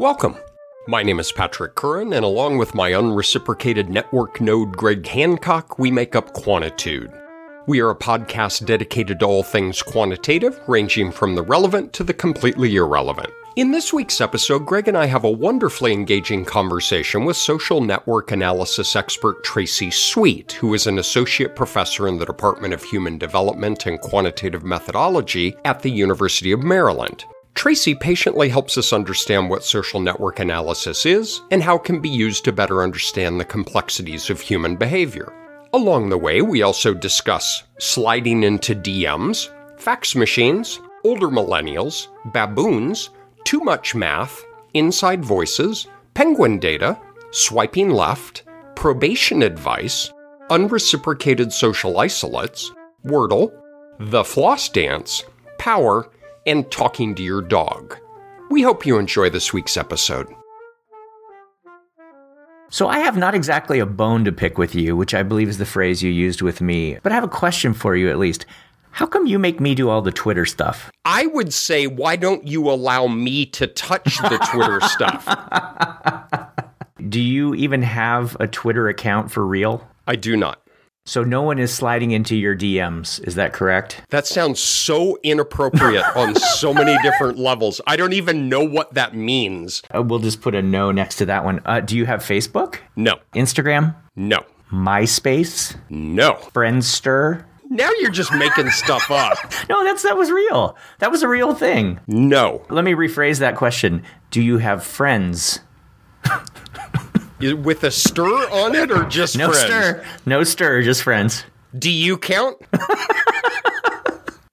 Welcome. My name is Patrick Curran, and along with my unreciprocated network node Greg Hancock, we make up Quantitude. We are a podcast dedicated to all things quantitative, ranging from the relevant to the completely irrelevant. In this week's episode, Greg and I have a wonderfully engaging conversation with social network analysis expert Tracy Sweet, who is an associate professor in the Department of Human Development and Quantitative Methodology at the University of Maryland. Tracy patiently helps us understand what social network analysis is and how it can be used to better understand the complexities of human behavior. Along the way, we also discuss sliding into DMs, fax machines, older millennials, baboons, too much math, inside voices, penguin data, swiping left, probation advice, unreciprocated social isolates, Wordle, the floss dance, power, and talking to your dog. We hope you enjoy this week's episode. So, I have not exactly a bone to pick with you, which I believe is the phrase you used with me, but I have a question for you at least. How come you make me do all the Twitter stuff? I would say, why don't you allow me to touch the Twitter stuff? Do you even have a Twitter account for real? I do not. So no one is sliding into your DMs, is that correct? That sounds so inappropriate on so many different levels. I don't even know what that means. Uh, we'll just put a no next to that one. Uh, do you have Facebook? No, Instagram? no, MySpace? no. Friendster? Now you're just making stuff up. No, that's that was real. That was a real thing. No. Let me rephrase that question. Do you have friends? Is- With a stir on it or just No friends? stir. No stir, just friends. Do you count?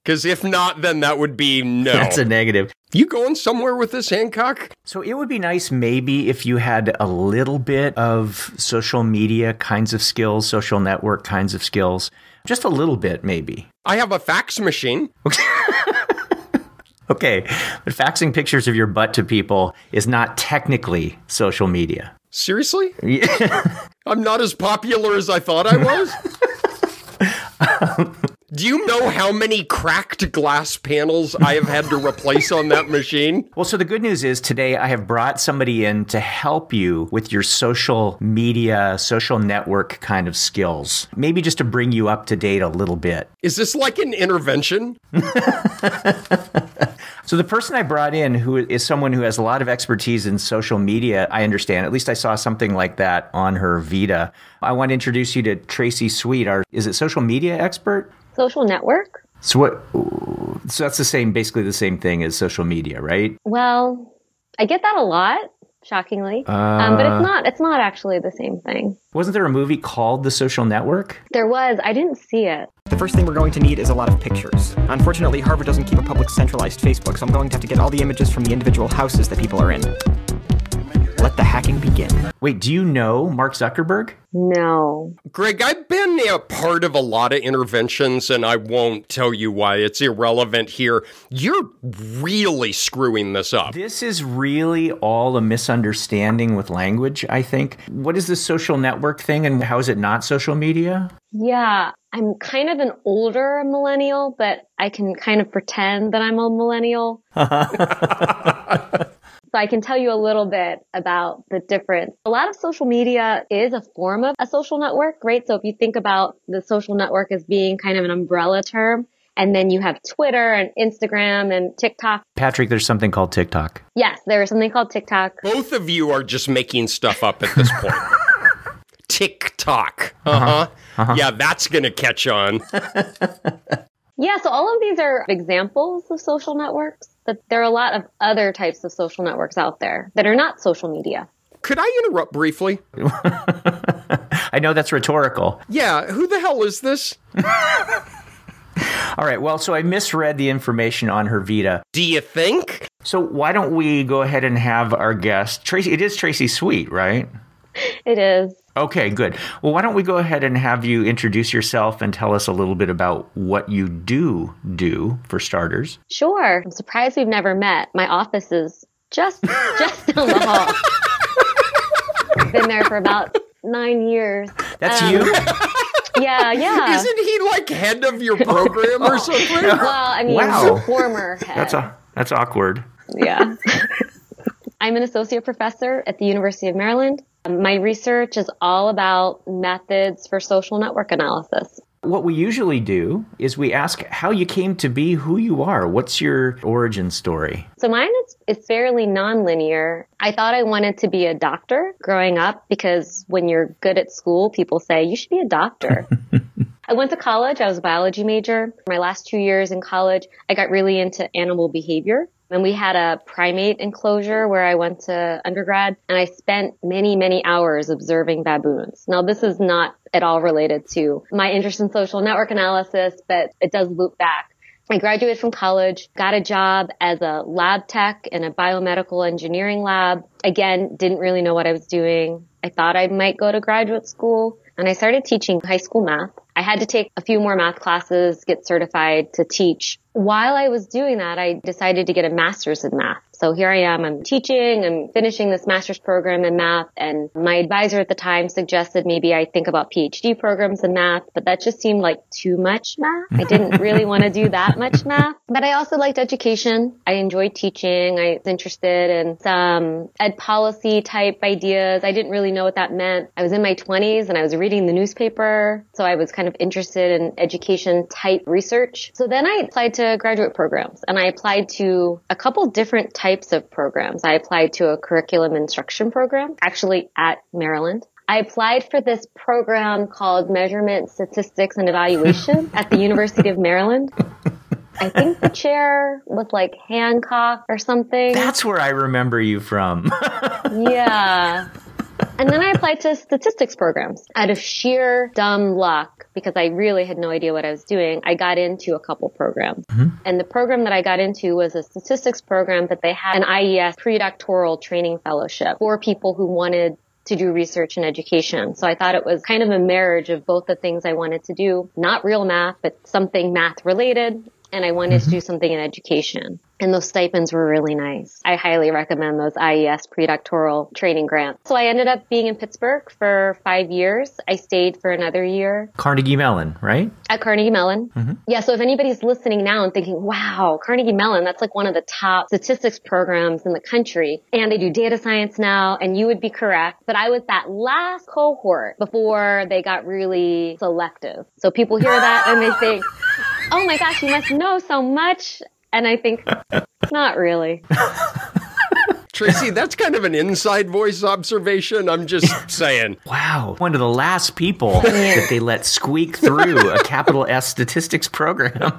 Because if not, then that would be no. That's a negative. you going somewhere with this, Hancock? So it would be nice maybe if you had a little bit of social media kinds of skills, social network kinds of skills. Just a little bit, maybe. I have a fax machine. Okay, but faxing pictures of your butt to people is not technically social media. Seriously? I'm not as popular as I thought I was. Do you know how many cracked glass panels I have had to replace on that machine? Well, so the good news is today I have brought somebody in to help you with your social media, social network kind of skills. Maybe just to bring you up to date a little bit. Is this like an intervention? So the person I brought in, who is someone who has a lot of expertise in social media, I understand. At least I saw something like that on her Vita. I want to introduce you to Tracy Sweet, our is it social media expert? social network? So what? So that's the same, basically the same thing as social media, right? Well, I get that a lot, shockingly. um, but Uh. it's not it's not actually the same thing. Wasn't there a movie called The Social Network? There was, I didn't see it. The first thing we're going to need is a lot of pictures. Unfortunately, Harvard doesn't keep a public centralized Facebook, so I'm going to have to get all the images from the individual houses that people are in. Let the hacking begin. Wait, do you know Mark Zuckerberg? No. Greg, I've been a part of a lot of interventions and I won't tell you why. It's irrelevant here. You're really screwing this up. This is really all a misunderstanding with language, I think. What is this social network thing and how is it not social media? Yeah, I'm kind of an older millennial, but I can kind of pretend that I'm a millennial. So I can tell you a little bit about the difference. A lot of social media is a form of a social network, right? So if you think about the social network as being kind of an umbrella term, and then you have Twitter and Instagram and TikTok. Patrick, there's something called TikTok. Yes, there is something called TikTok. Both of you are just making stuff up at this point. TikTok. Uh huh. Yeah, that's going to catch on. Yeah, so all of these are examples of social networks, but there are a lot of other types of social networks out there that are not social media. Could I interrupt briefly? I know that's rhetorical. Yeah, who the hell is this? All right, well, so I misread the information on her Vita. Do you think? So why don't we go ahead and have our guest, Tracy? It is Tracy Sweet, right? It is. Okay, good. Well, why don't we go ahead and have you introduce yourself and tell us a little bit about what you do do for starters? Sure. I'm surprised we've never met. My office is just just down the hall. Been there for about nine years. That's Um, you. Yeah, yeah. Isn't he like head of your program or something? well, I mean, Wow. former head. That's a that's awkward. yeah. I'm an associate professor at the University of Maryland. My research is all about methods for social network analysis. What we usually do is we ask how you came to be who you are. What's your origin story? So mine is it's fairly nonlinear. I thought I wanted to be a doctor growing up because when you're good at school, people say you should be a doctor. I went to college. I was a biology major. My last two years in college, I got really into animal behavior. And we had a primate enclosure where I went to undergrad and I spent many, many hours observing baboons. Now this is not at all related to my interest in social network analysis, but it does loop back. I graduated from college, got a job as a lab tech in a biomedical engineering lab. Again, didn't really know what I was doing. I thought I might go to graduate school and I started teaching high school math. I had to take a few more math classes, get certified to teach. While I was doing that, I decided to get a master's in math. So here I am, I'm teaching, I'm finishing this master's program in math, and my advisor at the time suggested maybe I think about PhD programs in math, but that just seemed like too much math. I didn't really want to do that much math, but I also liked education. I enjoyed teaching. I was interested in some ed policy type ideas. I didn't really know what that meant. I was in my 20s and I was reading the newspaper, so I was kind of interested in education type research. So then I applied to graduate programs and I applied to a couple different types types of programs. I applied to a curriculum instruction program, actually at Maryland. I applied for this program called Measurement, Statistics, and Evaluation at the University of Maryland. I think the chair was like Hancock or something. That's where I remember you from. yeah. And then I applied to statistics programs out of sheer dumb luck because I really had no idea what I was doing. I got into a couple programs. Mm-hmm. And the program that I got into was a statistics program, but they had an IES predoctoral training fellowship for people who wanted to do research and education. So I thought it was kind of a marriage of both the things I wanted to do, not real math, but something math related. And I wanted mm-hmm. to do something in education and those stipends were really nice. I highly recommend those IES predoctoral training grants. So I ended up being in Pittsburgh for five years. I stayed for another year. Carnegie Mellon, right? At Carnegie Mellon. Mm-hmm. Yeah. So if anybody's listening now and thinking, wow, Carnegie Mellon, that's like one of the top statistics programs in the country. And they do data science now. And you would be correct. But I was that last cohort before they got really selective. So people hear that and they think, oh my gosh, you must know so much. And I think, not really. Tracy, that's kind of an inside voice observation. I'm just saying. Wow. One of the last people that they let squeak through a capital S statistics program.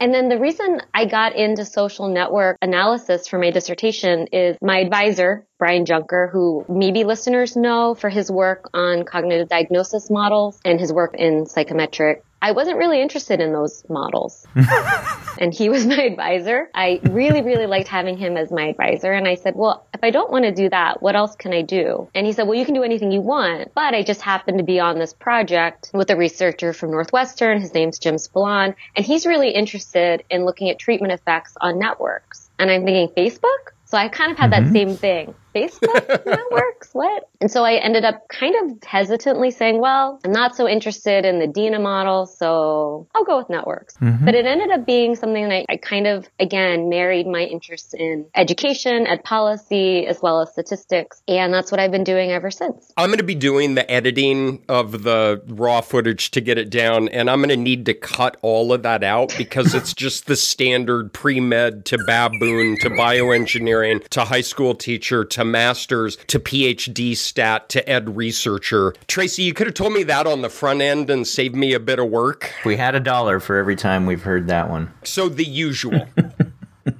And then the reason I got into social network analysis for my dissertation is my advisor, Brian Junker, who maybe listeners know for his work on cognitive diagnosis models and his work in psychometric I wasn't really interested in those models. and he was my advisor. I really, really liked having him as my advisor. And I said, well, if I don't want to do that, what else can I do? And he said, well, you can do anything you want, but I just happened to be on this project with a researcher from Northwestern. His name's Jim Spillane. And he's really interested in looking at treatment effects on networks. And I'm thinking, Facebook? So I kind of had mm-hmm. that same thing. Facebook networks? What? And so I ended up kind of hesitantly saying, well, I'm not so interested in the Dina model, so I'll go with networks. Mm-hmm. But it ended up being something that I, I, kind of, again, married my interests in education, ed policy, as well as statistics. And that's what I've been doing ever since. I'm going to be doing the editing of the raw footage to get it down, and I'm going to need to cut all of that out because it's just the standard pre med to baboon to bioengineering to high school teacher to to master's to PhD stat to ed researcher. Tracy, you could have told me that on the front end and saved me a bit of work. We had a dollar for every time we've heard that one. So the usual.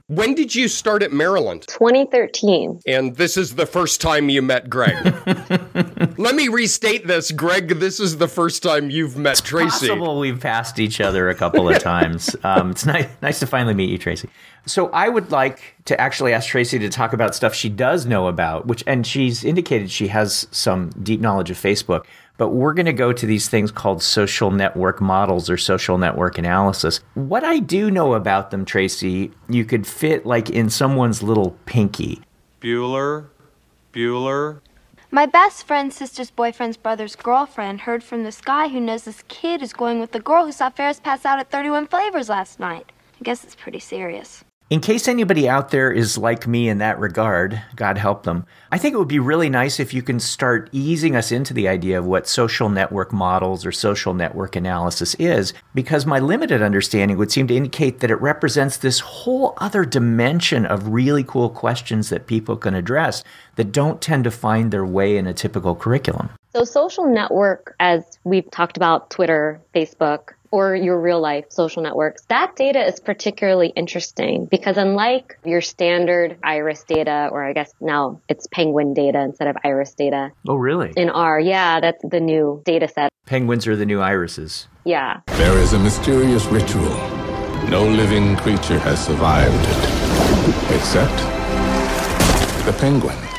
When did you start at Maryland? 2013. And this is the first time you met Greg. Let me restate this, Greg. This is the first time you've met it's Tracy. Possible we've passed each other a couple of times. um, it's nice, nice to finally meet you, Tracy. So I would like to actually ask Tracy to talk about stuff she does know about, which and she's indicated she has some deep knowledge of Facebook but we're going to go to these things called social network models or social network analysis. What I do know about them, Tracy, you could fit like in someone's little pinky. Bueller, Bueller. My best friend's sister's boyfriend's brother's girlfriend heard from this guy who knows this kid is going with the girl who saw Ferris pass out at 31 Flavors last night. I guess it's pretty serious. In case anybody out there is like me in that regard, God help them, I think it would be really nice if you can start easing us into the idea of what social network models or social network analysis is, because my limited understanding would seem to indicate that it represents this whole other dimension of really cool questions that people can address that don't tend to find their way in a typical curriculum. So, social network, as we've talked about Twitter, Facebook, or your real life social networks, that data is particularly interesting because unlike your standard iris data, or I guess now it's penguin data instead of iris data. Oh, really? In R, yeah, that's the new data set. Penguins are the new irises. Yeah. There is a mysterious ritual. No living creature has survived it, except the penguin.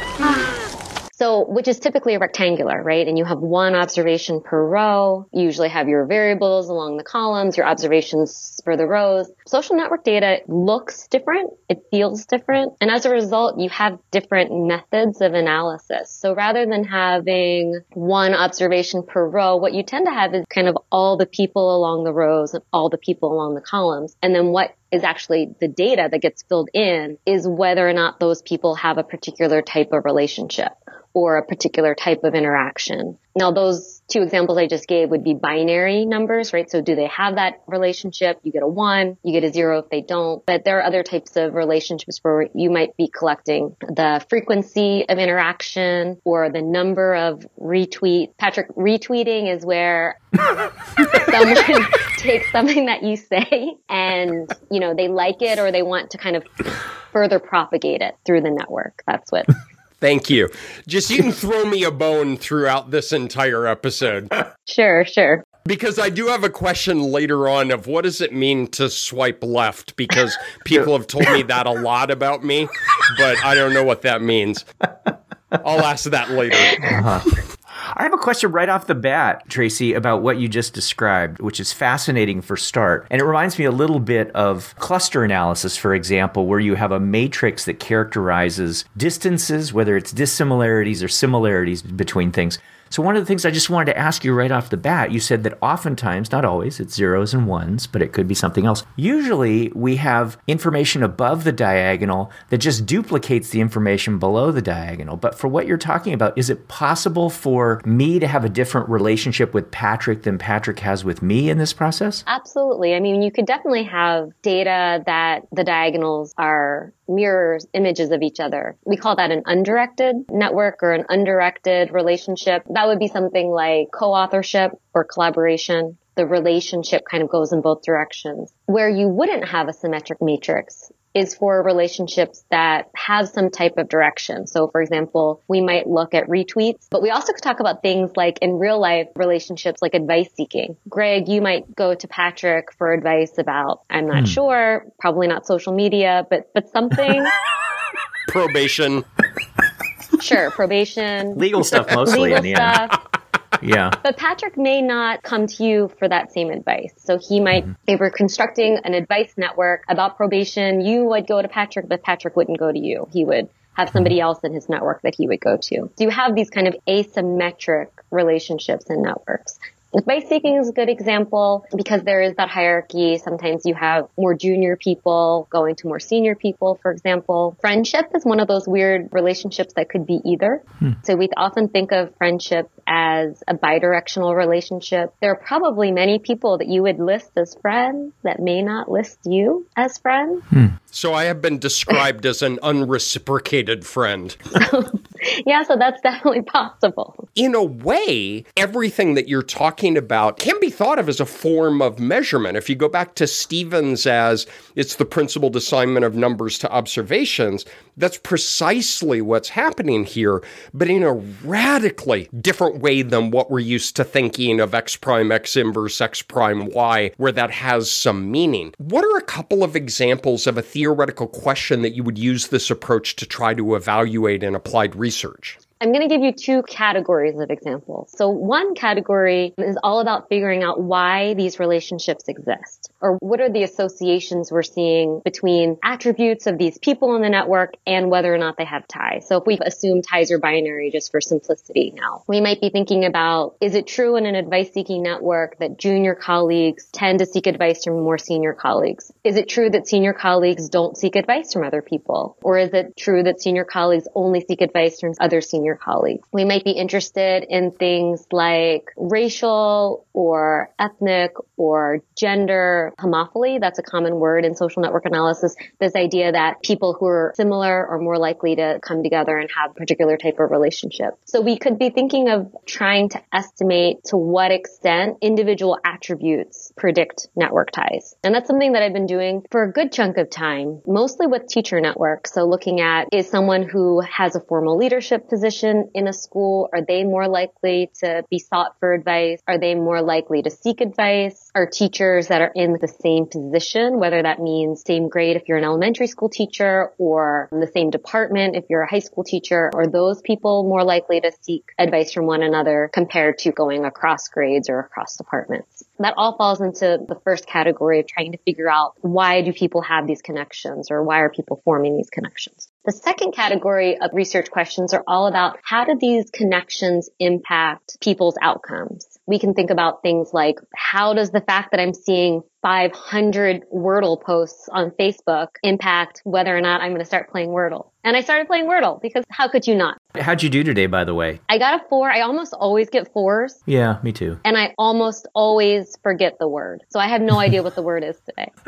So, which is typically a rectangular, right? And you have one observation per row. You usually have your variables along the columns, your observations for the rows. Social network data looks different. It feels different. And as a result, you have different methods of analysis. So rather than having one observation per row, what you tend to have is kind of all the people along the rows and all the people along the columns. And then what is actually the data that gets filled in is whether or not those people have a particular type of relationship or a particular type of interaction. Now, those two examples I just gave would be binary numbers, right? So do they have that relationship? You get a one, you get a zero if they don't. But there are other types of relationships where you might be collecting the frequency of interaction or the number of retweet. Patrick, retweeting is where someone takes something that you say and, you know, they like it or they want to kind of further propagate it through the network. That's what Thank you. Just you can throw me a bone throughout this entire episode. Sure, sure. Because I do have a question later on of what does it mean to swipe left? Because people have told me that a lot about me, but I don't know what that means. I'll ask that later. Uh-huh. I have a question right off the bat, Tracy, about what you just described, which is fascinating for start. And it reminds me a little bit of cluster analysis, for example, where you have a matrix that characterizes distances, whether it's dissimilarities or similarities between things. So, one of the things I just wanted to ask you right off the bat, you said that oftentimes, not always, it's zeros and ones, but it could be something else. Usually, we have information above the diagonal that just duplicates the information below the diagonal. But for what you're talking about, is it possible for me to have a different relationship with Patrick than Patrick has with me in this process? Absolutely. I mean, you could definitely have data that the diagonals are mirrors images of each other. We call that an undirected network or an undirected relationship. That would be something like co-authorship or collaboration. The relationship kind of goes in both directions. Where you wouldn't have a symmetric matrix is for relationships that have some type of direction. So for example, we might look at retweets, but we also could talk about things like in real life relationships like advice seeking. Greg, you might go to Patrick for advice about, I'm not hmm. sure, probably not social media, but, but something. probation. Sure, probation. Legal stuff mostly legal in the stuff. end yeah. But Patrick may not come to you for that same advice. So he might, mm-hmm. if we're constructing an advice network about probation, you would go to Patrick, but Patrick wouldn't go to you. He would have somebody mm-hmm. else in his network that he would go to. So you have these kind of asymmetric relationships and networks. Advice seeking is a good example because there is that hierarchy. Sometimes you have more junior people going to more senior people, for example. Friendship is one of those weird relationships that could be either. Hmm. So we often think of friendship as a bidirectional relationship. There are probably many people that you would list as friends that may not list you as friends. Hmm. So I have been described as an unreciprocated friend. yeah, so that's definitely possible. In a way, everything that you're talking about can be thought of as a form of measurement. If you go back to Stevens as it's the principled assignment of numbers to observations, that's precisely what's happening here, but in a radically different way than what we're used to thinking of x prime x inverse x prime y, where that has some meaning. What are a couple of examples of a theoretical question that you would use this approach to try to evaluate in applied research? I'm going to give you two categories of examples. So one category is all about figuring out why these relationships exist or what are the associations we're seeing between attributes of these people in the network and whether or not they have ties. So if we assume ties are binary just for simplicity now, we might be thinking about, is it true in an advice seeking network that junior colleagues tend to seek advice from more senior colleagues? Is it true that senior colleagues don't seek advice from other people? Or is it true that senior colleagues only seek advice from other senior colleagues? We might be interested in things like racial or ethnic or gender homophily. That's a common word in social network analysis. This idea that people who are similar are more likely to come together and have a particular type of relationship. So we could be thinking of trying to estimate to what extent individual attributes predict network ties. And that's something that I've been doing for a good chunk of time, mostly with teacher networks. So looking at is someone who has a formal leadership position in a school, are they more likely to be sought for advice? Are they more likely to seek advice? Are teachers that are in the same position, whether that means same grade if you're an elementary school teacher or the same department if you're a high school teacher, are those people more likely to seek advice from one another compared to going across grades or across departments? That all falls into the first category of trying to figure out why do people have these connections or why are people forming these connections. The second category of research questions are all about how do these connections impact people's outcomes? We can think about things like how does the fact that I'm seeing 500 Wordle posts on Facebook impact whether or not I'm going to start playing Wordle? And I started playing Wordle because how could you not? How'd you do today, by the way? I got a four. I almost always get fours. Yeah, me too. And I almost always forget the word. So I have no idea what the word is today.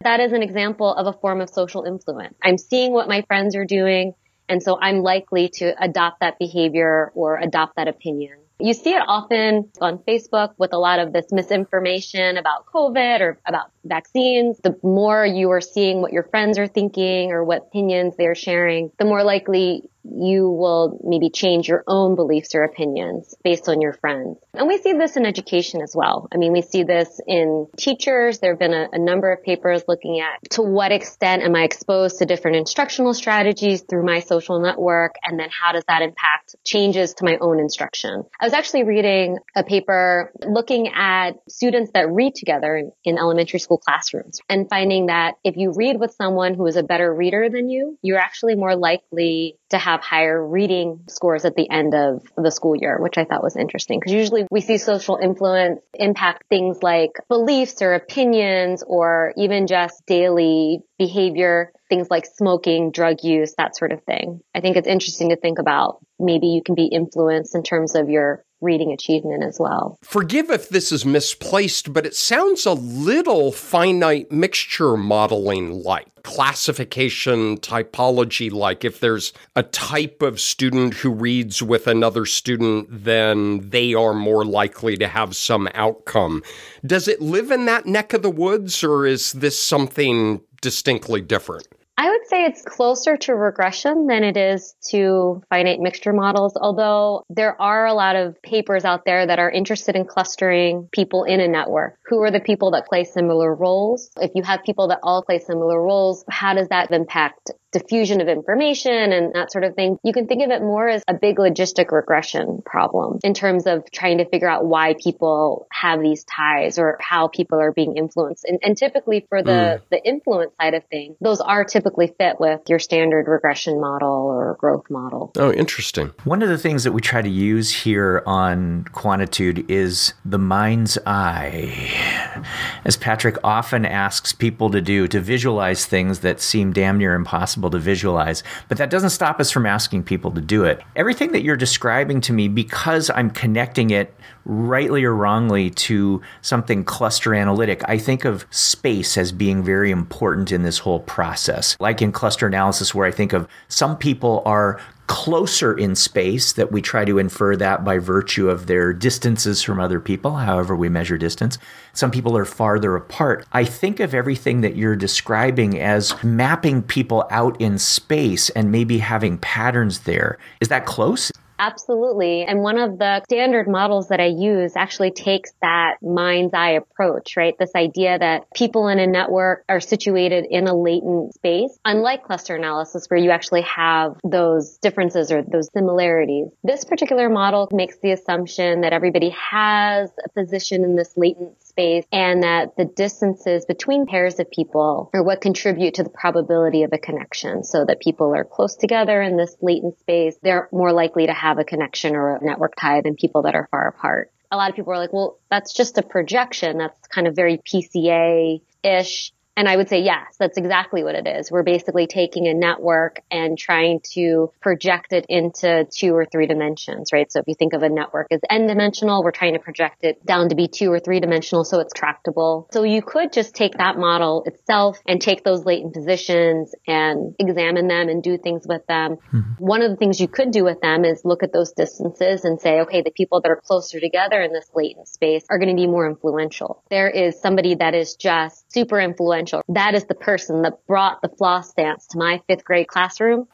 that is an example of a form of social influence. I'm seeing what my friends are doing. And so I'm likely to adopt that behavior or adopt that opinion. You see it often on Facebook with a lot of this misinformation about COVID or about vaccines. The more you are seeing what your friends are thinking or what opinions they're sharing, the more likely you will maybe change your own beliefs or opinions based on your friends. And we see this in education as well. I mean, we see this in teachers. There have been a, a, number of papers looking at to what extent am I exposed to different instructional strategies through my social network? And then how does that impact changes to my own instruction? I was actually reading a paper looking at students that read together in, in elementary school classrooms and finding that if you read with someone who is a better reader than you, you're actually more likely to have higher reading scores at the end of the school year, which I thought was interesting because usually we see social influence impact things like beliefs or opinions or even just daily behavior, things like smoking, drug use, that sort of thing. I think it's interesting to think about maybe you can be influenced in terms of your reading achievement as well. Forgive if this is misplaced, but it sounds a little finite mixture modeling like classification typology like. If there's a type of student who reads with another student then they are more likely to have some outcome. Does it live in that neck of the woods or is this something distinctly different I would say it's closer to regression than it is to finite mixture models, although there are a lot of papers out there that are interested in clustering people in a network. Who are the people that play similar roles? If you have people that all play similar roles, how does that impact diffusion of information and that sort of thing. You can think of it more as a big logistic regression problem in terms of trying to figure out why people have these ties or how people are being influenced. And, and typically for the, mm. the influence side of things, those are typically fit with your standard regression model or growth model. Oh, interesting. One of the things that we try to use here on Quantitude is the mind's eye. As Patrick often asks people to do, to visualize things that seem damn near impossible impossible to visualize. But that doesn't stop us from asking people to do it. Everything that you're describing to me, because I'm connecting it rightly or wrongly to something cluster analytic, I think of space as being very important in this whole process. Like in cluster analysis, where I think of some people are closer in space that we try to infer that by virtue of their distances from other people, however we measure distance. Some people are farther apart. I think of everything that you're describing as mapping people out in space and maybe having patterns there. Is that close? Absolutely. And one of the standard models that I use actually takes that mind's eye approach, right? This idea that people in a network are situated in a latent space, unlike cluster analysis where you actually have those differences or those similarities. This particular model makes the assumption that everybody has a position in this latent space and that the distances between pairs of people are what contribute to the probability of a connection so that people are close together in this latent space. They're more likely to have a connection or a network tie than people that are far apart. A lot of people are like, well, that's just a projection. That's kind of very PCA ish. And I would say, yes, that's exactly what it is. We're basically taking a network and trying to project it into two or three dimensions, right? So if you think of a network as n dimensional, we're trying to project it down to be two or three dimensional so it's tractable. So you could just take that model itself and take those latent positions and examine them and do things with them. Mm-hmm. One of the things you could do with them is look at those distances and say, okay, the people that are closer together in this latent space are going to be more influential. There is somebody that is just super influential influential. That is the person that brought the floss dance to my fifth grade classroom.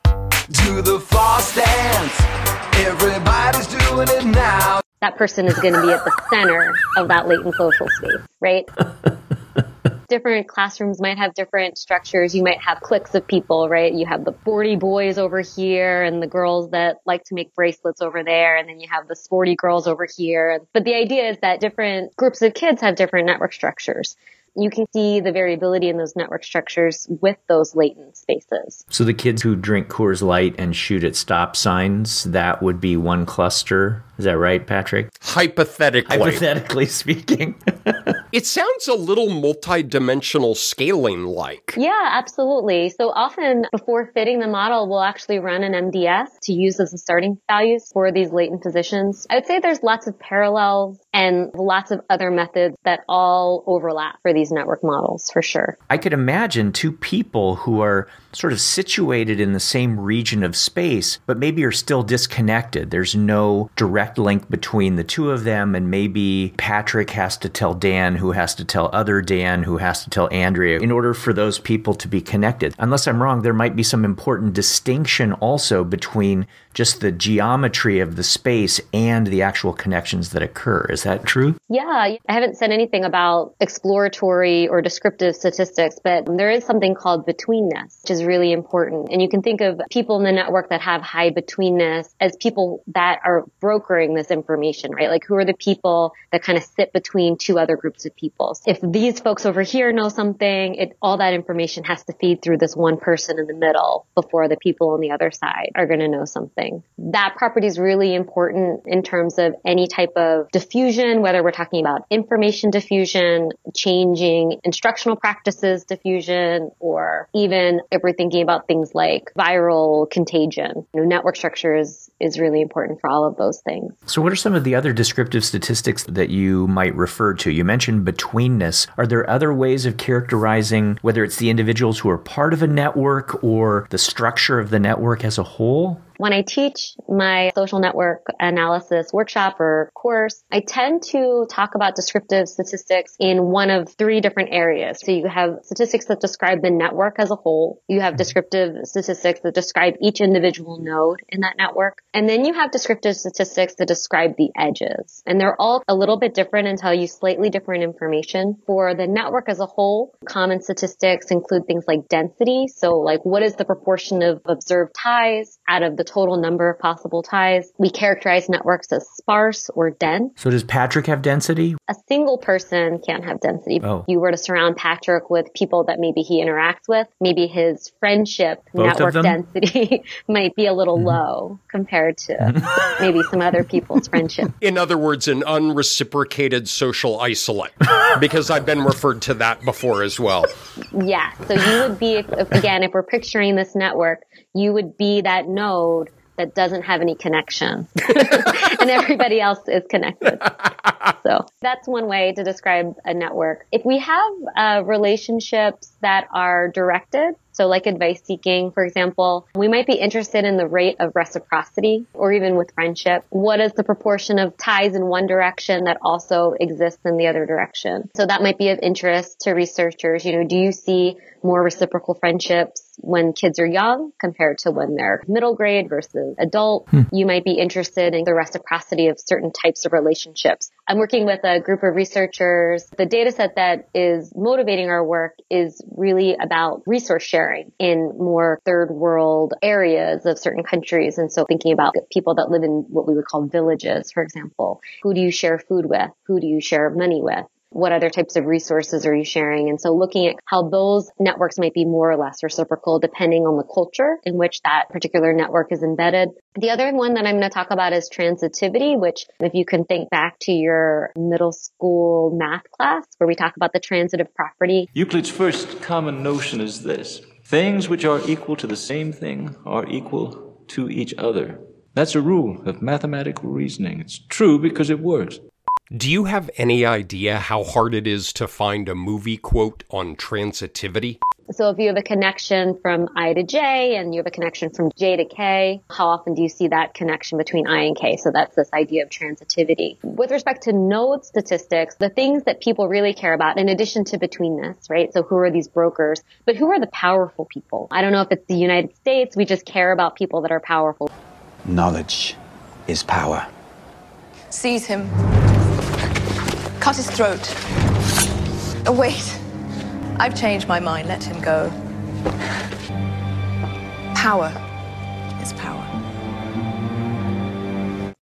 Do the floss dance. Everybody's doing it now. That person is going to be at the center of that latent social space, right? different classrooms might have different structures. You might have cliques of people, right? You have the sporty boys over here and the girls that like to make bracelets over there. And then you have the sporty girls over here. But the idea is that different groups of kids have different network structures you can see the variability in those network structures with those latent spaces. So the kids who drink Coors Light and shoot at stop signs, that would be one cluster. Is that right, Patrick? Hypothetically. Hypothetically speaking. it sounds a little multidimensional scaling like. Yeah, absolutely. So often before fitting the model, we'll actually run an MDS to use as the starting values for these latent positions. I would say there's lots of parallels and lots of other methods that all overlap for these network models for sure. I could imagine two people who are sort of situated in the same region of space, but maybe are still disconnected. There's no direct link between the two of them, and maybe Patrick has to tell Dan, who has to tell other Dan, who has to tell Andrea, in order for those people to be connected. Unless I'm wrong, there might be some important distinction also between just the geometry of the space and the actual connections that occur. Is that true? Yeah, I haven't said anything about exploratory or descriptive statistics, but there is something called betweenness, which is really important. And you can think of people in the network that have high betweenness as people that are brokering this information, right? Like who are the people that kind of sit between two other groups of people? If these folks over here know something, it, all that information has to feed through this one person in the middle before the people on the other side are going to know something something. That property is really important in terms of any type of diffusion, whether we're talking about information diffusion, changing instructional practices diffusion, or even if we're thinking about things like viral contagion. You know, network structures is really important for all of those things. So, what are some of the other descriptive statistics that you might refer to? You mentioned betweenness. Are there other ways of characterizing whether it's the individuals who are part of a network or the structure of the network as a whole? When I teach my social network analysis workshop or course, I tend to talk about descriptive statistics in one of three different areas. So you have statistics that describe the network as a whole. You have mm-hmm. descriptive statistics that describe each individual node in that network. And then you have descriptive statistics that describe the edges. And they're all a little bit different and tell you slightly different information. For the network as a whole, common statistics include things like density. So like what is the proportion of observed ties out of the total number of possible ties. We characterize networks as sparse or dense. So does Patrick have density? A single person can't have density. Oh. If you were to surround Patrick with people that maybe he interacts with, maybe his friendship Both network density might be a little mm-hmm. low compared to maybe some other people's friendship. In other words, an unreciprocated social isolate, because I've been referred to that before as well. Yeah. So you would be, if, again, if we're picturing this network, you would be that node that doesn't have any connection and everybody else is connected. So that's one way to describe a network. If we have uh, relationships that are directed, so like advice seeking, for example, we might be interested in the rate of reciprocity or even with friendship. What is the proportion of ties in one direction that also exists in the other direction? So that might be of interest to researchers. You know, do you see more reciprocal friendships when kids are young compared to when they're middle grade versus adult. Hmm. You might be interested in the reciprocity of certain types of relationships. I'm working with a group of researchers. The data set that is motivating our work is really about resource sharing in more third world areas of certain countries. And so thinking about people that live in what we would call villages, for example. Who do you share food with? Who do you share money with? What other types of resources are you sharing? And so looking at how those networks might be more or less reciprocal depending on the culture in which that particular network is embedded. The other one that I'm going to talk about is transitivity, which if you can think back to your middle school math class where we talk about the transitive property. Euclid's first common notion is this. Things which are equal to the same thing are equal to each other. That's a rule of mathematical reasoning. It's true because it works. Do you have any idea how hard it is to find a movie quote on transitivity? So if you have a connection from I to J and you have a connection from J to K, how often do you see that connection between I and K? So that's this idea of transitivity. With respect to node statistics, the things that people really care about, in addition to betweenness, right? So who are these brokers? But who are the powerful people? I don't know if it's the United States. We just care about people that are powerful. Knowledge is power. Seize him cut his throat. Oh, wait. I've changed my mind. Let him go. Power is power.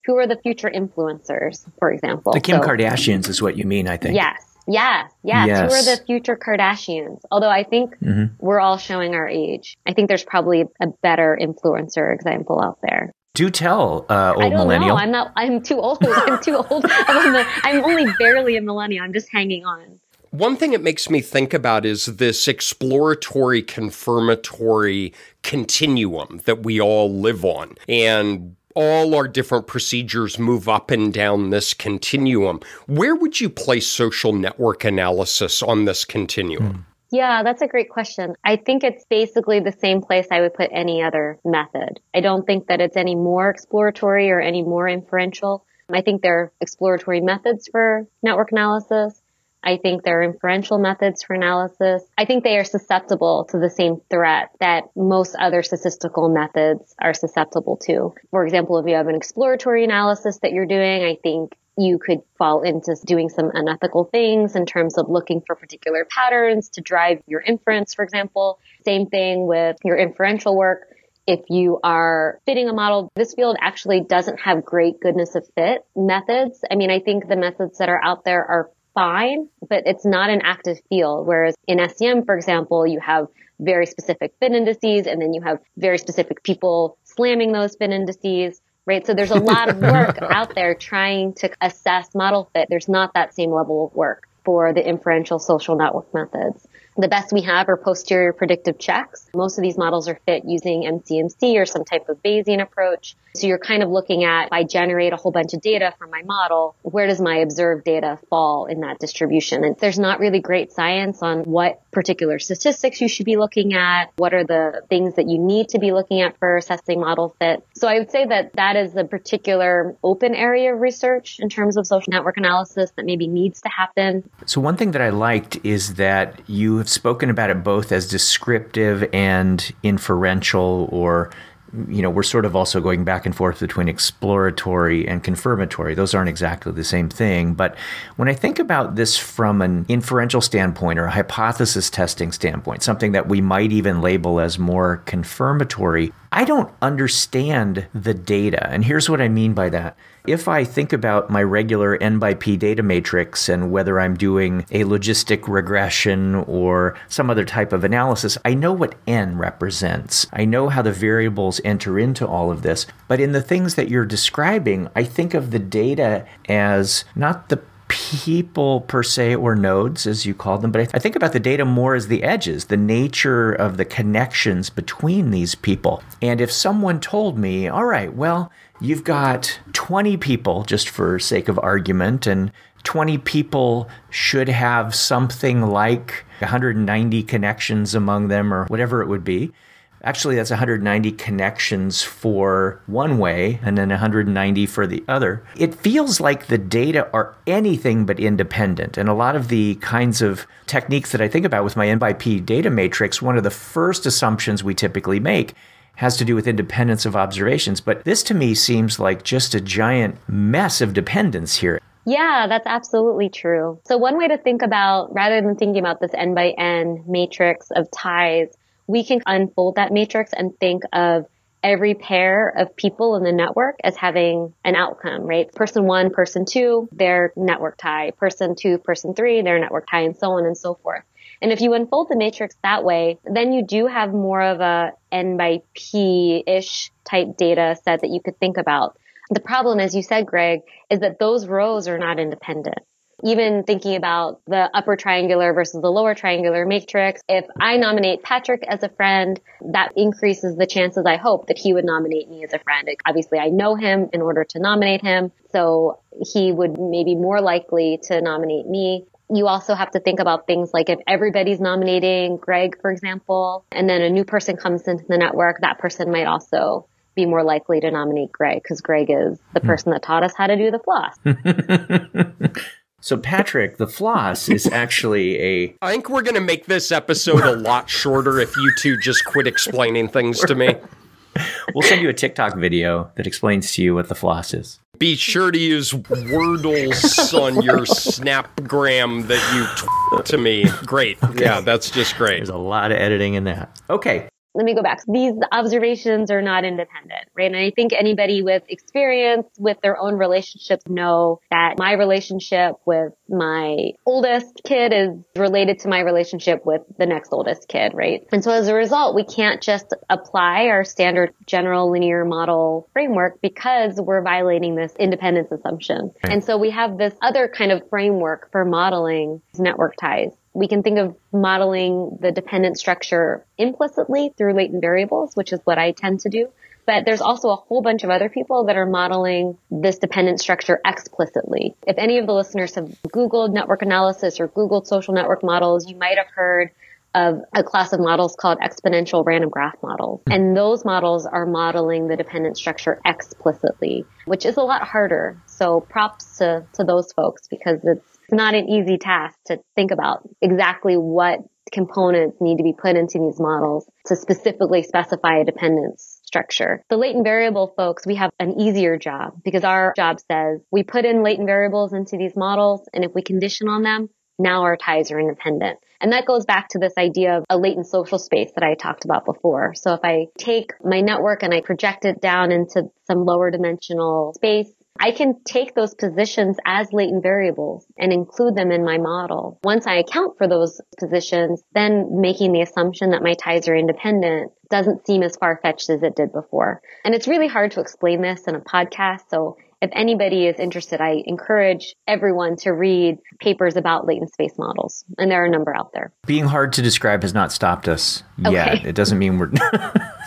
Who are the future influencers, for example? The Kim so, Kardashians is what you mean, I think. Yes. Yes, yes, yes. Who are the future Kardashians? Although I think mm-hmm. we're all showing our age. I think there's probably a better influencer example out there. Do tell, uh, old I don't millennial. Know. I'm not. I'm too old. I'm too old. I'm, I'm only barely a millennial. I'm just hanging on. One thing it makes me think about is this exploratory, confirmatory continuum that we all live on. And all our different procedures move up and down this continuum. Where would you place social network analysis on this continuum? Mm. Yeah, that's a great question. I think it's basically the same place I would put any other method. I don't think that it's any more exploratory or any more inferential. I think there are exploratory methods for network analysis. I think there are inferential methods for analysis. I think they are susceptible to the same threat that most other statistical methods are susceptible to. For example, if you have an exploratory analysis that you're doing, I think you could fall into doing some unethical things in terms of looking for particular patterns to drive your inference, for example. Same thing with your inferential work. If you are fitting a model, this field actually doesn't have great goodness of fit methods. I mean, I think the methods that are out there are fine, but it's not an active field. Whereas in SEM, for example, you have very specific fit indices and then you have very specific people slamming those fit indices right? So there's a lot of work out there trying to assess model fit. There's not that same level of work for the inferential social network methods. The best we have are posterior predictive checks. Most of these models are fit using MCMC or some type of Bayesian approach. So you're kind of looking at, if I generate a whole bunch of data from my model, where does my observed data fall in that distribution? And there's not really great science on what particular statistics you should be looking at. What are the things that you need to be looking at for assessing model fit? So I would say that that is a particular open area of research in terms of social network analysis that maybe needs to happen. So one thing that I liked is that you have spoken about it both as descriptive and inferential or you know, we're sort of also going back and forth between exploratory and confirmatory. Those aren't exactly the same thing. But when I think about this from an inferential standpoint or a hypothesis testing standpoint, something that we might even label as more confirmatory, I don't understand the data. And here's what I mean by that. If I think about my regular N by P data matrix and whether I'm doing a logistic regression or some other type of analysis, I know what N represents. I know how the variables enter into all of this. But in the things that you're describing, I think of the data as not the people per se or nodes as you call them but i think about the data more as the edges the nature of the connections between these people and if someone told me all right well you've got 20 people just for sake of argument and 20 people should have something like 190 connections among them or whatever it would be Actually, that's 190 connections for one way and then 190 for the other. It feels like the data are anything but independent. And a lot of the kinds of techniques that I think about with my N by P data matrix, one of the first assumptions we typically make has to do with independence of observations. But this to me seems like just a giant mess of dependence here. Yeah, that's absolutely true. So one way to think about, rather than thinking about this n by n matrix of ties, we can unfold that matrix and think of every pair of people in the network as having an outcome, right? Person one, person two, their network tie. Person two, person three, their network tie, and so on and so forth. And if you unfold the matrix that way, then you do have more of a N by P-ish type data set that you could think about. The problem, as you said, Greg, is that those rows are not independent. Even thinking about the upper triangular versus the lower triangular matrix, if I nominate Patrick as a friend, that increases the chances I hope that he would nominate me as a friend. Obviously, I know him in order to nominate him, so he would maybe more likely to nominate me you also have to think about things like if everybody's nominating Greg, for example, and then a new person comes into the network, that person might also be more likely to nominate Greg because Greg is the hmm. person that taught us how to do the floss. so, Patrick, the floss is actually a. I think we're going to make this episode a lot shorter if you two just quit explaining things to me. We'll send you a TikTok video that explains to you what the floss is be sure to use Wordles on your Snapgram that you t- to me. Great. Okay. Yeah, that's just great. There's a lot of editing in that. Okay let me go back. These observations are not independent, right? And I think anybody with experience with their own relationships know that my relationship with my oldest kid is related to my relationship with the next oldest kid, right? And so as a result, we can't just apply our standard general linear model framework because we're violating this independence assumption. And so we have this other kind of framework for modeling network ties we can think of modeling the dependent structure implicitly through latent variables, which is what I tend to do. But there's also a whole bunch of other people that are modeling this dependent structure explicitly. If any of the listeners have Googled network analysis or Googled social network models, you might have heard of a class of models called exponential random graph models. Hmm. And those models are modeling the dependent structure explicitly, which is a lot harder. So props to, to those folks because it's not an easy task to think about exactly what components need to be put into these models to specifically specify a dependence structure. The latent variable folks, we have an easier job because our job says we put in latent variables into these models and if we condition on them, now our ties are independent. And that goes back to this idea of a latent social space that I talked about before. So if I take my network and I project it down into some lower dimensional space, I can take those positions as latent variables and include them in my model. Once I account for those positions, then making the assumption that my ties are independent doesn't seem as far fetched as it did before. And it's really hard to explain this in a podcast. So if anybody is interested, I encourage everyone to read papers about latent space models. And there are a number out there. Being hard to describe has not stopped us okay. yet. It doesn't mean we're.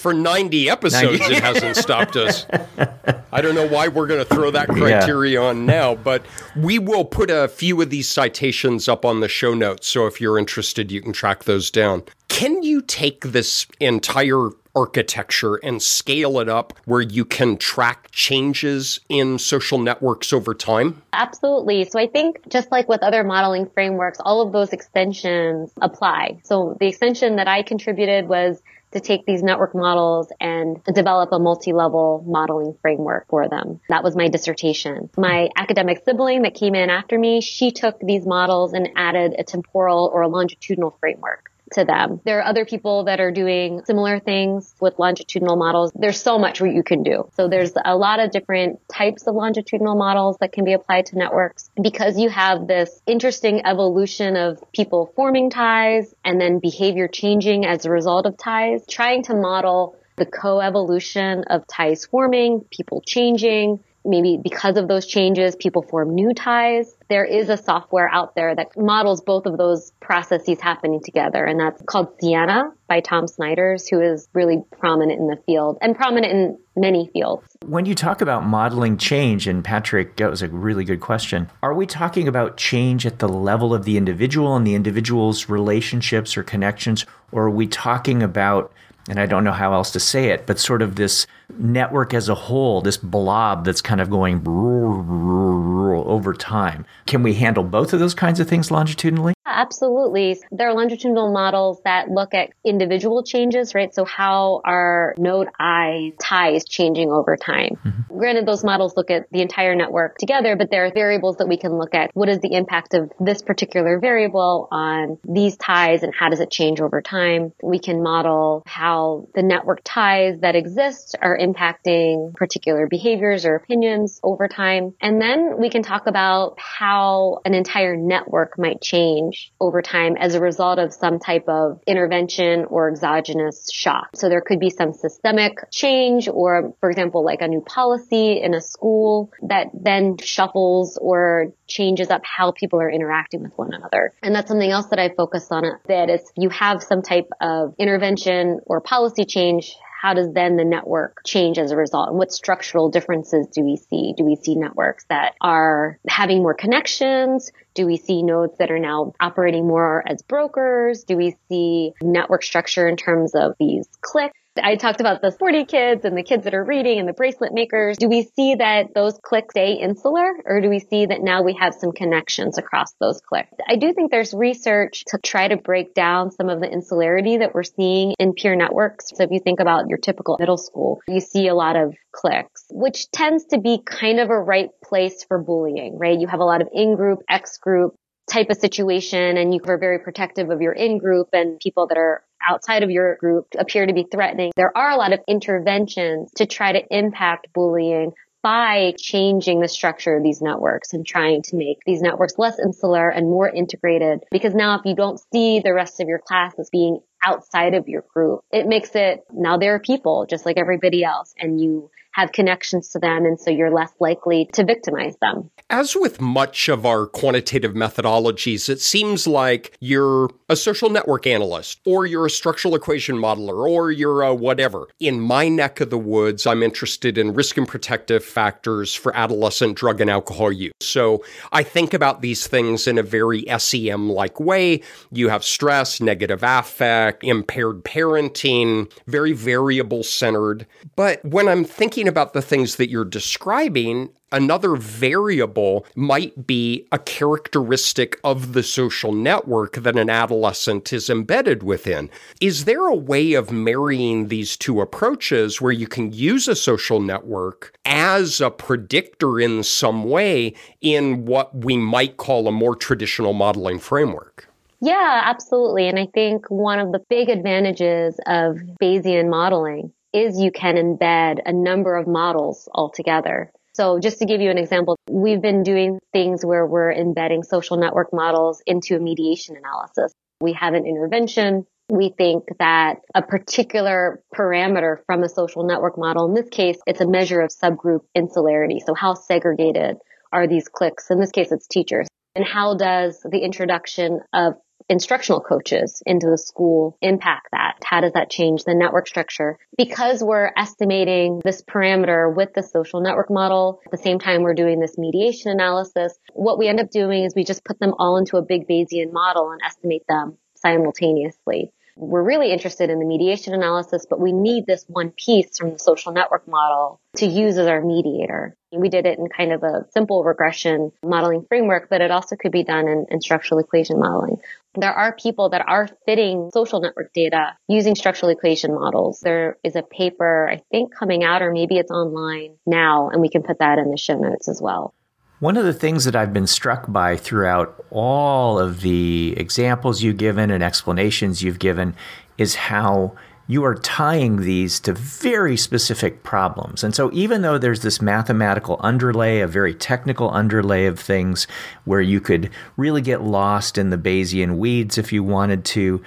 for 90 episodes, 90. it hasn't stopped us. I don't know why we're going to throw that criteria yeah. on now, but we will put a few of these citations up on the show notes. So if you're interested, you can track those down. Can you take this entire architecture and scale it up where you can track changes in social networks over time? Absolutely. So I think just like with other modeling frameworks, all of those extensions apply. So the extension that I contributed was to take these network models and develop a multi-level modeling framework for them. That was my dissertation. My academic sibling that came in after me, she took these models and added a temporal or a longitudinal framework to them. There are other people that are doing similar things with longitudinal models. There's so much what you can do. So there's a lot of different types of longitudinal models that can be applied to networks because you have this interesting evolution of people forming ties and then behavior changing as a result of ties, trying to model the co-evolution of ties forming, people changing, maybe because of those changes, people form new ties. There is a software out there that models both of those processes happening together, and that's called SIENA by Tom Snijders, who is really prominent in the field and prominent in many fields. When you talk about modeling change, and Patrick, that was a really good question, are we talking about change at the level of the individual and the individual's relationships or connections, or are we talking about and I don't know how else to say it, but sort of this network as a whole, this blob that's kind of going over time. Can we handle both of those kinds of things longitudinally? Absolutely. There are longitudinal models that look at individual changes, right? So how are node I ties changing over time? Mm-hmm. Granted, those models look at the entire network together, but there are variables that we can look at. What is the impact of this particular variable on these ties and how does it change over time? We can model how the network ties that exist are impacting particular behaviors or opinions over time. And then we can talk about how an entire network might change over time as a result of some type of intervention or exogenous shock. So there could be some systemic change or, for example, like a new policy in a school that then shuffles or changes up how people are interacting with one another. And that's something else that I focus on that is you have some type of intervention or policy change, how does then the network change as a result? And what structural differences do we see? Do we see networks that are having more connections? Do we see nodes that are now operating more as brokers? Do we see network structure in terms of these cliques? I talked about the sporty kids and the kids that are reading and the bracelet makers. Do we see that those cliques stay insular or do we see that now we have some connections across those cliques? I do think there's research to try to break down some of the insularity that we're seeing in peer networks. So if you think about your typical middle school, you see a lot of cliques, which tends to be kind of a right place for bullying, right? You have a lot of in-group, X-group, type of situation and you are very protective of your in group and people that are outside of your group appear to be threatening. There are a lot of interventions to try to impact bullying by changing the structure of these networks and trying to make these networks less insular and more integrated. Because now if you don't see the rest of your class as being outside of your group, it makes it now there are people just like everybody else and you have connections to them. And so you're less likely to victimize them. As with much of our quantitative methodologies, it seems like you're a social network analyst or you're a structural equation modeler or you're a whatever. In my neck of the woods, I'm interested in risk and protective factors for adolescent drug and alcohol use. So I think about these things in a very SEM like way. You have stress, negative affect, impaired parenting, very variable centered. But when I'm thinking about the things that you're describing, Another variable might be a characteristic of the social network that an adolescent is embedded within. Is there a way of marrying these two approaches where you can use a social network as a predictor in some way in what we might call a more traditional modeling framework? Yeah, absolutely. And I think one of the big advantages of Bayesian modeling is you can embed a number of models altogether. So just to give you an example, we've been doing things where we're embedding social network models into a mediation analysis. We have an intervention. We think that a particular parameter from a social network model, in this case, it's a measure of subgroup insularity. So how segregated are these cliques? In this case, it's teachers. And how does the introduction of instructional coaches into the school impact that? How does that change the network structure? Because we're estimating this parameter with the social network model, at the same time we're doing this mediation analysis, what we end up doing is we just put them all into a big Bayesian model and estimate them simultaneously we're really interested in the mediation analysis, but we need this one piece from the social network model to use as our mediator. We did it in kind of a simple regression modeling framework, but it also could be done in, in structural equation modeling. There are people that are fitting social network data using structural equation models. There is a paper, I think, coming out, or maybe it's online now, and we can put that in the show notes as well. One of the things that I've been struck by throughout all of the examples you've given and explanations you've given is how you are tying these to very specific problems. And so, even though there's this mathematical underlay, a very technical underlay of things where you could really get lost in the Bayesian weeds if you wanted to,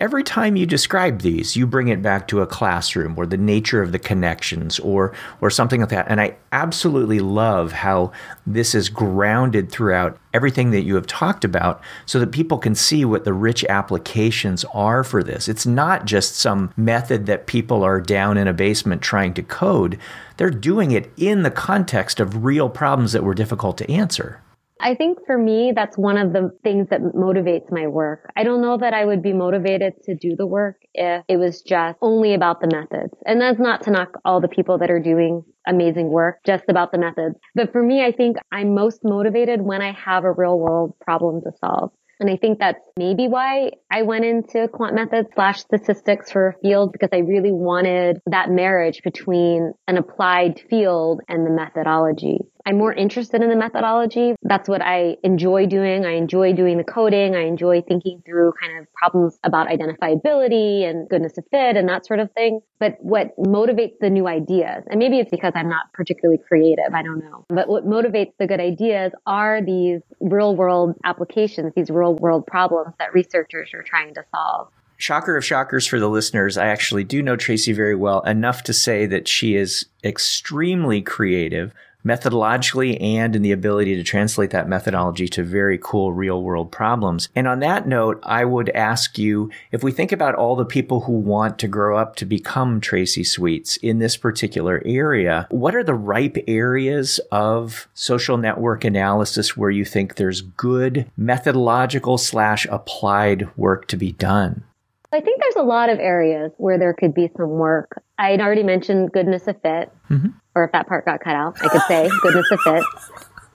every time you describe these, you bring it back to a classroom or the nature of the connections or or something like that. And I absolutely love how this is grounded throughout everything that you have talked about so that people can see what the rich applications are for this. It's not just some method that people are down in a basement trying to code. They're doing it in the context of real problems that were difficult to answer. I think for me, that's one of the things that motivates my work. I don't know that I would be motivated to do the work if it was just only about the methods. And that's not to knock all the people that are doing amazing work just about the methods. But for me, I think I'm most motivated when I have a real world problem to solve. And I think that's maybe why I went into quant methods slash statistics for a field because I really wanted that marriage between an applied field and the methodology. I'm more interested in the methodology. That's what I enjoy doing. I enjoy doing the coding. I enjoy thinking through kind of problems about identifiability and goodness of fit and that sort of thing. But what motivates the new ideas, and maybe it's because I'm not particularly creative, I don't know. But what motivates the good ideas are these real world applications, these real world problems that researchers are trying to solve. Shocker of shockers for the listeners, I actually do know Tracy very well, enough to say that she is extremely creative methodologically and in the ability to translate that methodology to very cool real world problems. And on that note, I would ask you if we think about all the people who want to grow up to become Tracy Sweets in this particular area, what are the ripe areas of social network analysis where you think there's good methodological slash applied work to be done? I think there's a lot of areas where there could be some work. I had already mentioned goodness of fit, mm-hmm. Or if that part got cut out, I could say goodness of fit.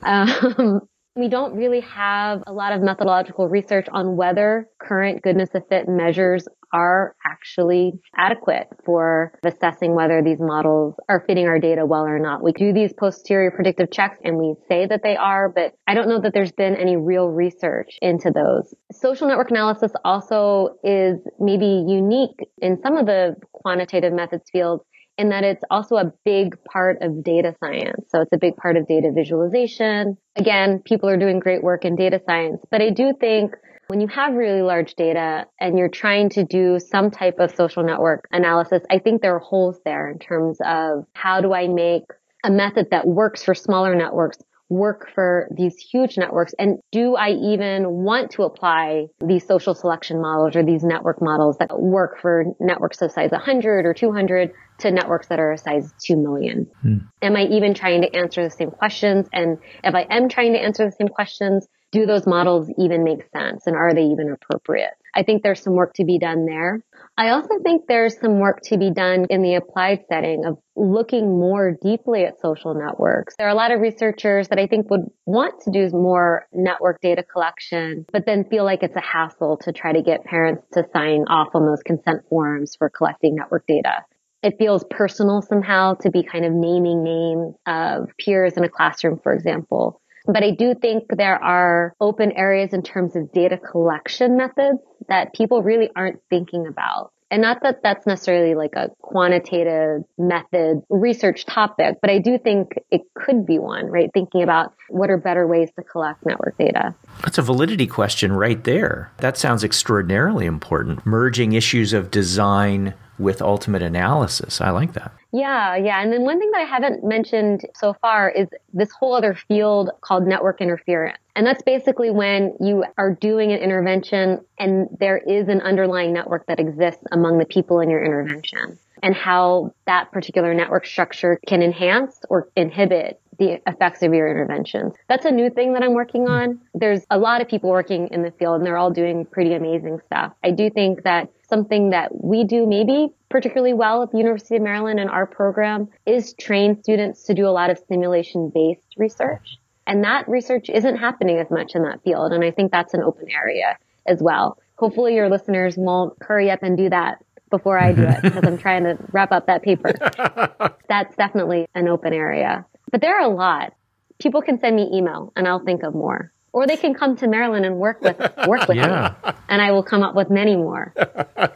Um, we don't really have a lot of methodological research on whether current goodness of fit measures are actually adequate for assessing whether these models are fitting our data well or not. We do these posterior predictive checks and we say that they are, but I don't know that there's been any real research into those. Social network analysis also is maybe unique in some of the quantitative methods fields in that it's also a big part of data science. So it's a big part of data visualization. Again, people are doing great work in data science, but I do think when you have really large data and you're trying to do some type of social network analysis, I think there are holes there in terms of how do I make a method that works for smaller networks work for these huge networks? And do I even want to apply these social selection models or these network models that work for networks of size 100 or 200 to networks that are a size 2 million? Hmm. Am I even trying to answer the same questions? And if I am trying to answer the same questions, do those models even make sense and are they even appropriate? I think there's some work to be done there. I also think there's some work to be done in the applied setting of looking more deeply at social networks. There are a lot of researchers that I think would want to do more network data collection, but then feel like it's a hassle to try to get parents to sign off on those consent forms for collecting network data it feels personal somehow to be kind of naming names of peers in a classroom, for example. But I do think there are open areas in terms of data collection methods that people really aren't thinking about. And not that that's necessarily like a quantitative method research topic, but I do think it could be one, right? Thinking about what are better ways to collect network data. That's a validity question right there. That sounds extraordinarily important. Merging issues of design with ultimate analysis. I like that. Yeah, yeah. And then one thing that I haven't mentioned so far is this whole other field called network interference. And that's basically when you are doing an intervention and there is an underlying network that exists among the people in your intervention and how that particular network structure can enhance or inhibit the effects of your interventions. That's a new thing that I'm working on. There's a lot of people working in the field and they're all doing pretty amazing stuff. I do think that something that we do maybe particularly well at the University of Maryland in our program is train students to do a lot of simulation based research. And that research isn't happening as much in that field. And I think that's an open area as well. Hopefully your listeners won't hurry up and do that before I do it because I'm trying to wrap up that paper. That's definitely an open area. But there are a lot. People can send me email and I'll think of more. Or they can come to Maryland and work with work with yeah. me. And I will come up with many more.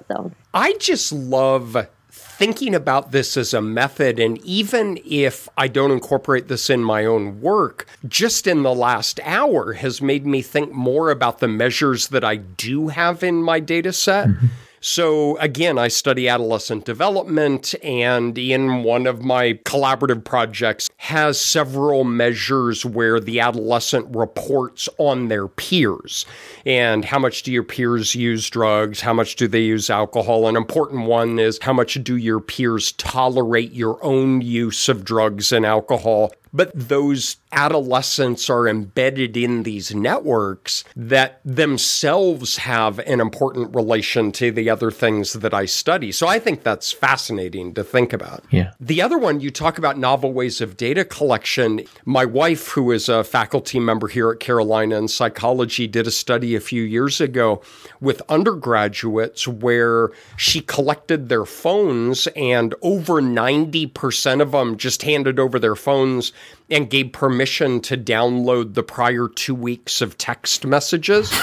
So I just love thinking about this as a method, and even if I don't incorporate this in my own work, just in the last hour has made me think more about the measures that I do have in my data set. Mm-hmm. So again, I study adolescent development and in one of my collaborative projects has several measures where the adolescent reports on their peers. And how much do your peers use drugs? How much do they use alcohol? An important one is how much do your peers tolerate your own use of drugs and alcohol? But those adolescents are embedded in these networks that themselves have an important relation to the other things that I study. So I think that's fascinating to think about. Yeah. The other one, you talk about novel ways of data collection. My wife, who is a faculty member here at Carolina in psychology, did a study a few years ago with undergraduates where she collected their phones and over 90% of them just handed over their phones and gave permission to download the prior two weeks of text messages.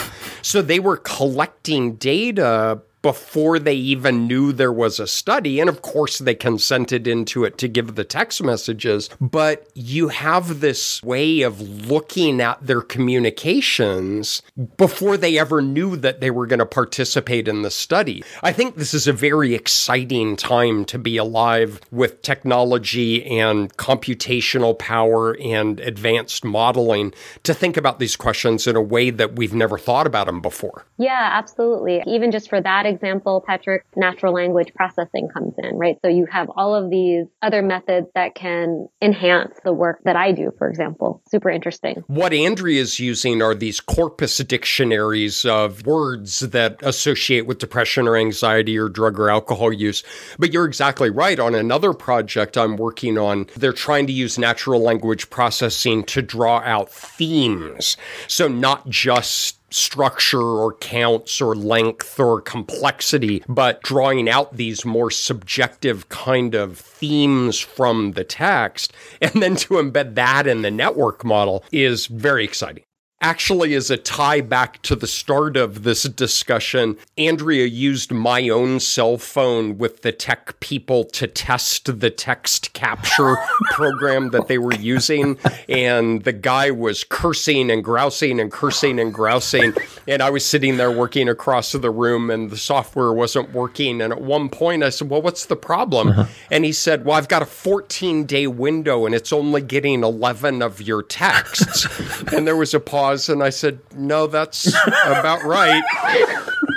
so they were collecting data before they even knew there was a study. And of course, they consented into it to give the text messages. But you have this way of looking at their communications before they ever knew that they were going to participate in the study. I think this is a very exciting time to be alive with technology and computational power and advanced modeling to think about these questions in a way that we've never thought about them before. Yeah, absolutely. Even just for that example, Patrick, natural language processing comes in, right? So you have all of these other methods that can enhance the work that I do, for example. Super interesting. What Andrea is using are these corpus dictionaries of words that associate with depression or anxiety or drug or alcohol use. But you're exactly right. On another project I'm working on, they're trying to use natural language processing to draw out themes. So not just structure or counts or length or complexity, but drawing out these more subjective kind of themes from the text. And then to embed that in the network model is very exciting actually as a tie back to the start of this discussion, Andrea used my own cell phone with the tech people to test the text capture program that they were using. And the guy was cursing and grousing and cursing and grousing. And I was sitting there working across the room and the software wasn't working. And at one point I said, Well, what's the problem? Uh-huh. And he said, Well, I've got a 14 day window and it's only getting 11 of your texts. and there was a pause pause and I said, No, that's about right.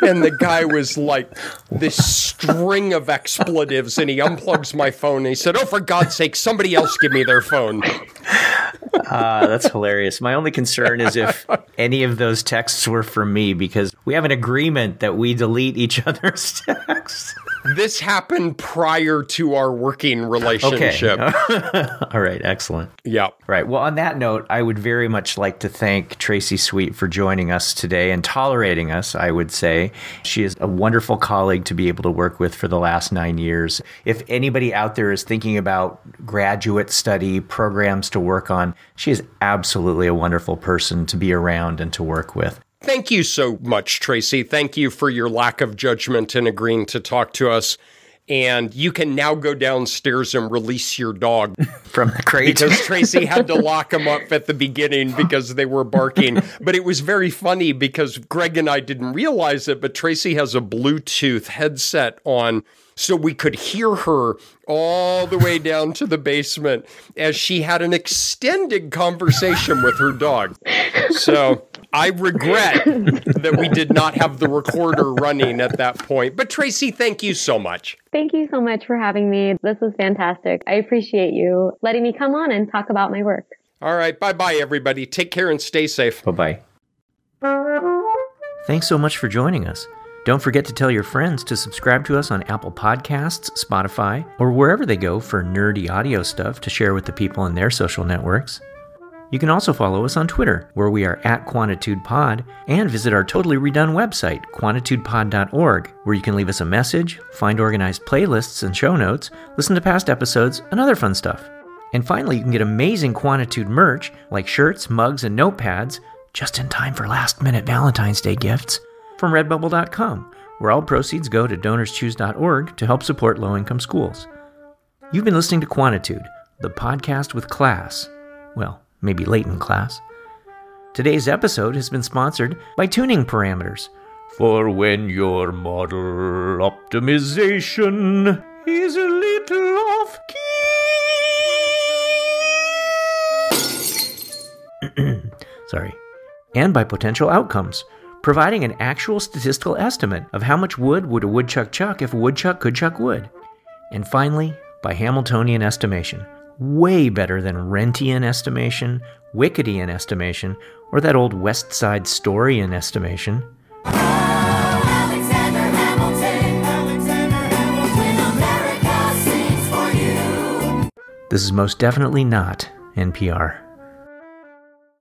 And the guy was like this string of expletives and he unplugs my phone and he said, Oh, for God's sake, somebody else give me their phone. Uh, that's hilarious. My only concern is if any of those texts were for me because we have an agreement that we delete each other's texts this happened prior to our working relationship. Okay. All right, excellent. Yeah. Right. Well, on that note, I would very much like to thank Tracy Sweet for joining us today and tolerating us, I would say. She is a wonderful colleague to be able to work with for the last nine years. If anybody out there is thinking about graduate study programs to work on, she is absolutely a wonderful person to be around and to work with. Thank you so much, Tracy. Thank you for your lack of judgment in agreeing to talk to us. And you can now go downstairs and release your dog from the crate. Because Tracy had to lock him up at the beginning because they were barking. But it was very funny because Greg and I didn't realize it, but Tracy has a Bluetooth headset on so we could hear her all the way down to the basement as she had an extended conversation with her dog. So I regret that we did not have the recorder running at that point. But Tracy, thank you so much. Thank you so much for having me. This was fantastic. I appreciate you letting me come on and talk about my work. All right. Bye bye, everybody. Take care and stay safe. Bye bye. Thanks so much for joining us. Don't forget to tell your friends to subscribe to us on Apple Podcasts, Spotify, or wherever they go for nerdy audio stuff to share with the people in their social networks. You can also follow us on Twitter, where we are at QuantitudePod, and visit our totally redone website, quantitudepod.org, where you can leave us a message, find organized playlists and show notes, listen to past episodes, and other fun stuff. And finally, you can get amazing Quantitude merch like shirts, mugs, and notepads, just in time for last minute Valentine's Day gifts from redbubble.com, where all proceeds go to donorschoose.org to help support low income schools. You've been listening to Quantitude, the podcast with class. Well, maybe latent class. Today's episode has been sponsored by Tuning Parameters. For when your model optimization is a little off key. Sorry. And by potential outcomes providing an actual statistical estimate of how much wood would a woodchuck chuck if a woodchuck could chuck wood. And finally, by Hamiltonian estimation, way better than Rentian estimation, Wickedian estimation, or that old West Side Story in estimation. This is most definitely not NPR.